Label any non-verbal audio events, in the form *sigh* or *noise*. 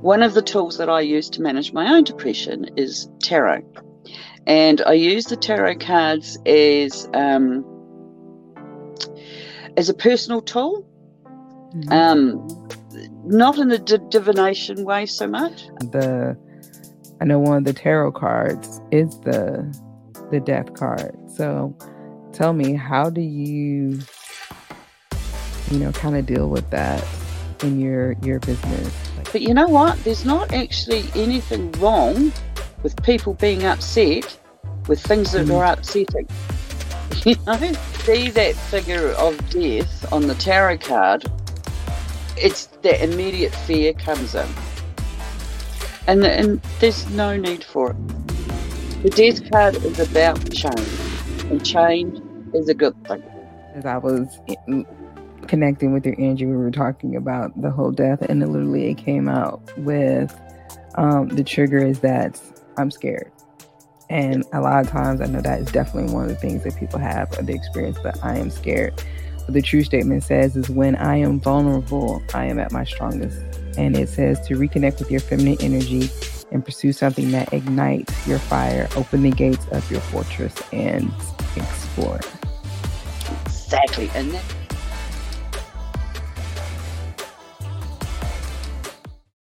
one of the tools that I use to manage my own depression is tarot. And I use the tarot cards as um, as a personal tool, mm-hmm. um, not in a d- divination way so much. The I know one of the tarot cards is the the death card. So tell me, how do you you know kind of deal with that in your your business? But you know what? There's not actually anything wrong with people being upset with things that mm. are upsetting. *laughs* You know, see that figure of death on the tarot card, it's that immediate fear comes in. And, and there's no need for it. The death card is about change, and change is a good thing. As I was connecting with your energy, we were talking about the whole death, and it literally it came out with um, the trigger is that I'm scared. And a lot of times, I know that is definitely one of the things that people have the experience that I am scared. But the true statement says is when I am vulnerable, I am at my strongest. And it says to reconnect with your feminine energy and pursue something that ignites your fire, open the gates of your fortress and explore. Exactly. And that